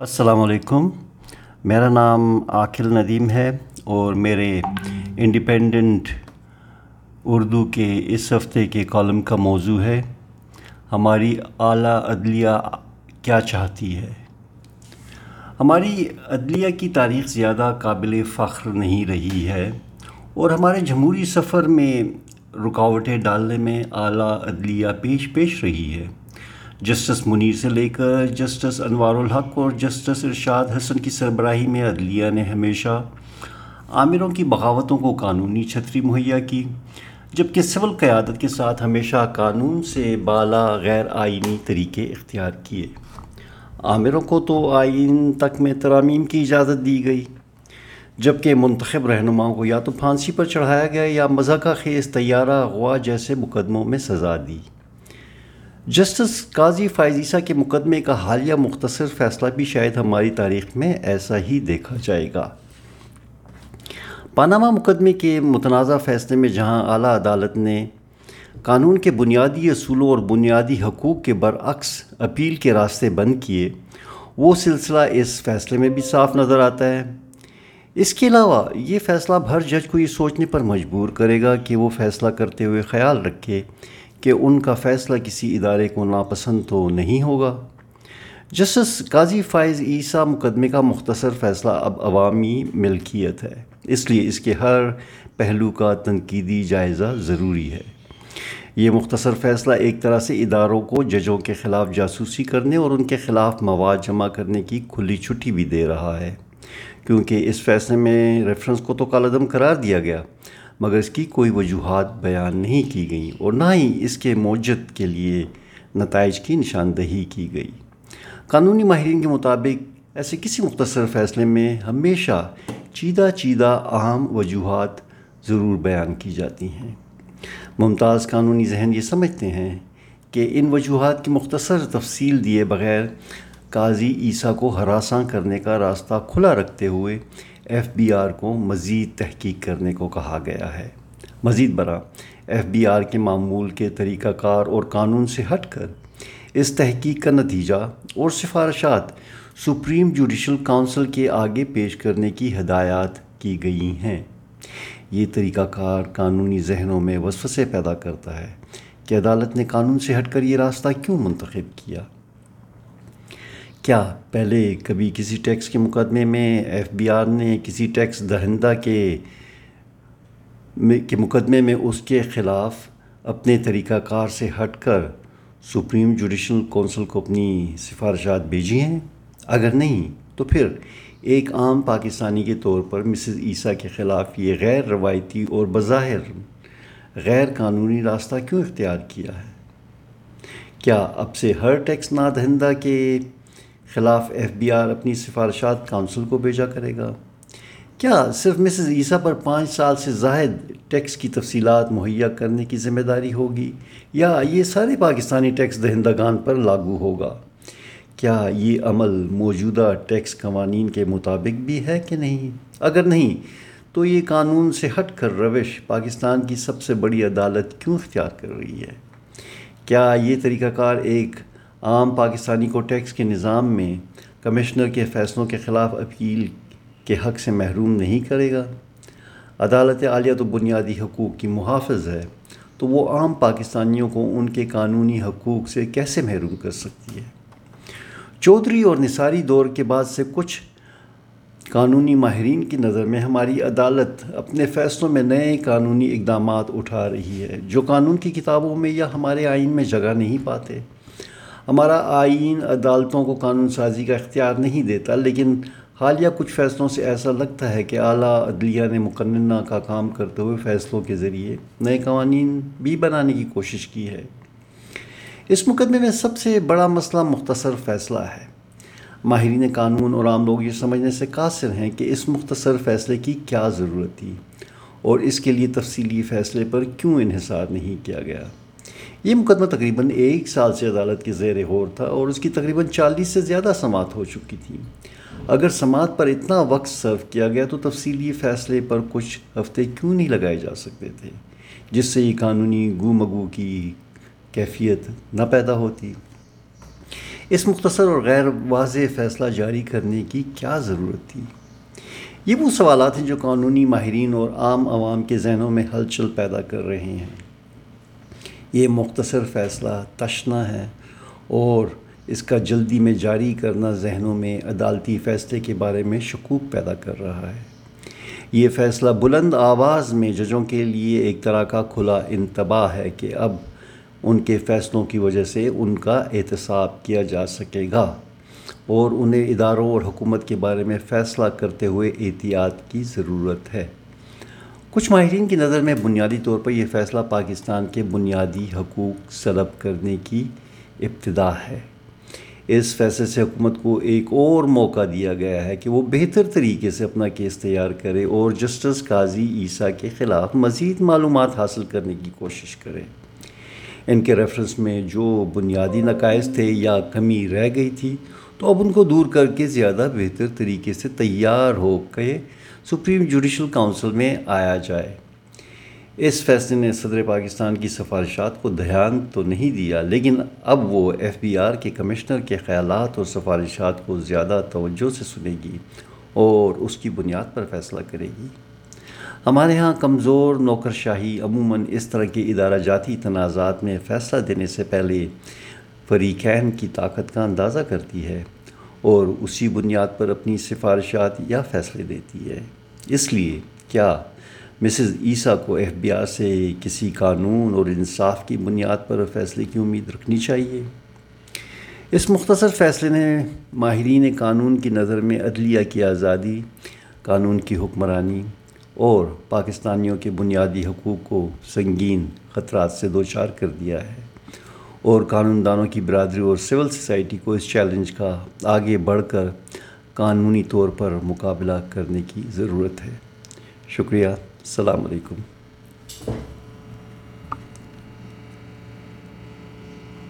السلام علیکم۔ میرا نام عاقل ندیم ہے اور میرے انڈیپینڈنٹ اردو کے اس ہفتے کے کالم کا موضوع ہے، ہماری اعلیٰ عدلیہ کیا چاہتی ہے؟ ہماری عدلیہ کی تاریخ زیادہ قابل فخر نہیں رہی ہے اور ہمارے جمہوری سفر میں رکاوٹیں ڈالنے میں اعلیٰ عدلیہ پیش پیش رہی ہے۔ جسٹس منیر سے لے کر جسٹس انوار الحق اور جسٹس ارشاد حسن کی سربراہی میں عدلیہ نے ہمیشہ عامروں کی بغاوتوں کو قانونی چھتری مہیا کی، جبکہ سول قیادت کے ساتھ ہمیشہ قانون سے بالا غیر آئینی طریقے اختیار کیے۔ عامروں کو تو آئین تک میں ترامیم کی اجازت دی گئی، جبکہ منتخب رہنماؤں کو یا تو پھانسی پر چڑھایا گیا یا مذہقہ خیز طیارہ اغوا جیسے مقدموں میں سزا دی۔ جسٹس قاضی فائزیسا کے مقدمے کا حالیہ مختصر فیصلہ بھی شاید ہماری تاریخ میں ایسا ہی دیکھا جائے گا۔ پاناما مقدمے کے متنازع فیصلے میں جہاں اعلیٰ عدالت نے قانون کے بنیادی اصولوں اور بنیادی حقوق کے برعکس اپیل کے راستے بند کیے، وہ سلسلہ اس فیصلے میں بھی صاف نظر آتا ہے۔ اس کے علاوہ، یہ فیصلہ ہر جج کو یہ سوچنے پر مجبور کرے گا کہ وہ فیصلہ کرتے ہوئے خیال رکھے کہ ان کا فیصلہ کسی ادارے کو ناپسند تو نہیں ہوگا۔ جسٹس قاضی فائز عیسیٰ مقدمے کا مختصر فیصلہ اب عوامی ملکیت ہے۔ اس لیے اس کے ہر پہلو کا تنقیدی جائزہ ضروری ہے۔ یہ مختصر فیصلہ ایک طرح سے اداروں کو ججوں کے خلاف جاسوسی کرنے اور ان کے خلاف مواد جمع کرنے کی کھلی چھٹی بھی دے رہا ہے۔ کیونکہ اس فیصلے میں ریفرنس کو تو کالعدم قرار دیا گیا۔ مگر اس کی کوئی وجوہات بیان نہیں کی گئیں اور نہ ہی اس کے موجد کے لیے نتائج کی نشاندہی کی گئی۔ قانونی ماہرین کے مطابق ایسے کسی مختصر فیصلے میں ہمیشہ چیدہ چیدہ اہم وجوہات ضرور بیان کی جاتی ہیں۔ ممتاز قانونی ذہن یہ سمجھتے ہیں کہ ان وجوہات کی مختصر تفصیل دیے بغیر قاضی عیسیٰ کو ہراساں کرنے کا راستہ کھلا رکھتے ہوئے ایف بی آر کو مزید تحقیق کرنے کو کہا گیا ہے۔ مزید برآں، ایف بی آر کے معمول کے طریقہ کار اور قانون سے ہٹ کر اس تحقیق کا نتیجہ اور سفارشات سپریم جوڈیشل کونسل کے آگے پیش کرنے کی ہدایات کی گئی ہیں۔ یہ طریقہ کار قانونی ذہنوں میں وسوسے پیدا کرتا ہے کہ عدالت نے قانون سے ہٹ کر یہ راستہ کیوں منتخب کیا؟ کیا پہلے کبھی کسی ٹیکس کے مقدمے میں ایف بی آر نے کسی ٹیکس دہندہ کے کے مقدمے میں اس کے خلاف اپنے طریقہ کار سے ہٹ کر سپریم جوڈیشل کونسل کو اپنی سفارشات بھیجی ہیں؟ اگر نہیں، تو پھر ایک عام پاکستانی کے طور پر مسز عیسیٰ کے خلاف یہ غیر روایتی اور بظاہر غیر قانونی راستہ کیوں اختیار کیا ہے؟ کیا اب سے ہر ٹیکس نادہندہ کے خلاف ایف بی آر اپنی سفارشات کونسل کو بھیجا کرے گا۔ کیا صرف مسز عیسیٰ پر پانچ سال سے زائد ٹیکس کی تفصیلات مہیا کرنے کی ذمہ داری ہوگی یا یہ سارے پاکستانی ٹیکس دہندگان پر لاگو ہوگا؟ کیا یہ عمل موجودہ ٹیکس قوانین کے مطابق بھی ہے کہ نہیں؟ اگر نہیں، تو یہ قانون سے ہٹ کر روش پاکستان کی سب سے بڑی عدالت کیوں اختیار کر رہی ہے؟ کیا یہ طریقہ کار ایک عام پاکستانی کو ٹیکس کے نظام میں کمشنر کے فیصلوں کے خلاف اپیل کے حق سے محروم نہیں کرے گا۔ عدالت عالیہ تو بنیادی حقوق کی محافظ ہے، تو وہ عام پاکستانیوں کو ان کے قانونی حقوق سے کیسے محروم کر سکتی ہے؟ چودھری اور نثاری دور کے بعد سے کچھ قانونی ماہرین کی نظر میں ہماری عدالت اپنے فیصلوں میں نئے قانونی اقدامات اٹھا رہی ہے، جو قانون کی کتابوں میں یا ہمارے آئین میں جگہ نہیں پاتے۔ ہمارا آئین عدالتوں کو قانون سازی کا اختیار نہیں دیتا، لیکن حالیہ کچھ فیصلوں سے ایسا لگتا ہے کہ اعلیٰ عدلیہ نے مقننہ کا کام کرتے ہوئے فیصلوں کے ذریعے نئے قوانین بھی بنانے کی کوشش کی ہے۔ اس مقدمے میں سب سے بڑا مسئلہ مختصر فیصلہ ہے۔ ماہرین قانون اور عام لوگ یہ سمجھنے سے قاصر ہیں کہ اس مختصر فیصلے کی کیا ضرورت تھی اور اس کے لیے تفصیلی فیصلے پر کیوں انحصار نہیں کیا گیا۔ یہ مقدمہ تقریباً ایک سال سے عدالت کے زیر غور تھا اور اس کی تقریباً چالیس سے زیادہ سماعت ہو چکی تھی۔ اگر سماعت پر اتنا وقت صرف کیا گیا تو تفصیلی فیصلے پر کچھ ہفتے کیوں نہیں لگائے جا سکتے تھے، جس سے یہ قانونی گو مگو کی کیفیت نہ پیدا ہوتی۔ اس مختصر اور غیر واضح فیصلہ جاری کرنے کی کیا ضرورت تھی؟ یہ وہ سوالات ہیں جو قانونی ماہرین اور عام عوام کے ذہنوں میں ہلچل پیدا کر رہے ہیں۔ یہ مختصر فیصلہ تشنا ہے اور اس کا جلدی میں جاری کرنا ذہنوں میں عدالتی فیصلے کے بارے میں شکوک پیدا کر رہا ہے۔ یہ فیصلہ بلند آواز میں ججوں کے لیے ایک طرح کا کھلا انتباہ ہے کہ اب ان کے فیصلوں کی وجہ سے ان کا احتساب کیا جا سکے گا اور انہیں اداروں اور حکومت کے بارے میں فیصلہ کرتے ہوئے احتیاط کی ضرورت ہے۔ کچھ ماہرین کی نظر میں بنیادی طور پر یہ فیصلہ پاکستان کے بنیادی حقوق سلب کرنے کی ابتدا ہے۔ اس فیصلے سے حکومت کو ایک اور موقع دیا گیا ہے کہ وہ بہتر طریقے سے اپنا کیس تیار کرے اور جسٹس قاضی عیسیٰ کے خلاف مزید معلومات حاصل کرنے کی کوشش کرے۔ ان کے ریفرنس میں جو بنیادی نقائص تھے یا کمی رہ گئی تھی، تو اب ان کو دور کر کے زیادہ بہتر طریقے سے تیار ہو کے سپریم جوڈیشل کاؤنسل میں آیا جائے۔ اس فیصلے نے صدر پاکستان کی سفارشات کو دھیان تو نہیں دیا، لیکن اب وہ ایف بی آر کے کمشنر کے خیالات اور سفارشات کو زیادہ توجہ سے سنے گی اور اس کی بنیاد پر فیصلہ کرے گی۔ ہمارے ہاں کمزور نوکر شاہی عموماً اس طرح کے ادارہ جاتی تنازعات میں فیصلہ دینے سے پہلے فریقین کی طاقت کا اندازہ کرتی ہے اور اسی بنیاد پر اپنی سفارشات یا فیصلے دیتی ہے۔ اس لیے کیا مسز عیسیٰ کو ایف بی آر سے کسی قانون اور انصاف کی بنیاد پر فیصلے کی امید رکھنی چاہیے؟ اس مختصر فیصلے نے ماہرین قانون کی نظر میں عدلیہ کی آزادی، قانون کی حکمرانی اور پاکستانیوں کے بنیادی حقوق کو سنگین خطرات سے دوچار کر دیا ہے اور قانون دانوں کی برادری اور سول سوسائٹی کو اس چیلنج کا آگے بڑھ کر قانونی طور پر مقابلہ کرنے کی ضرورت ہے۔ شکریہ السلام علیکم۔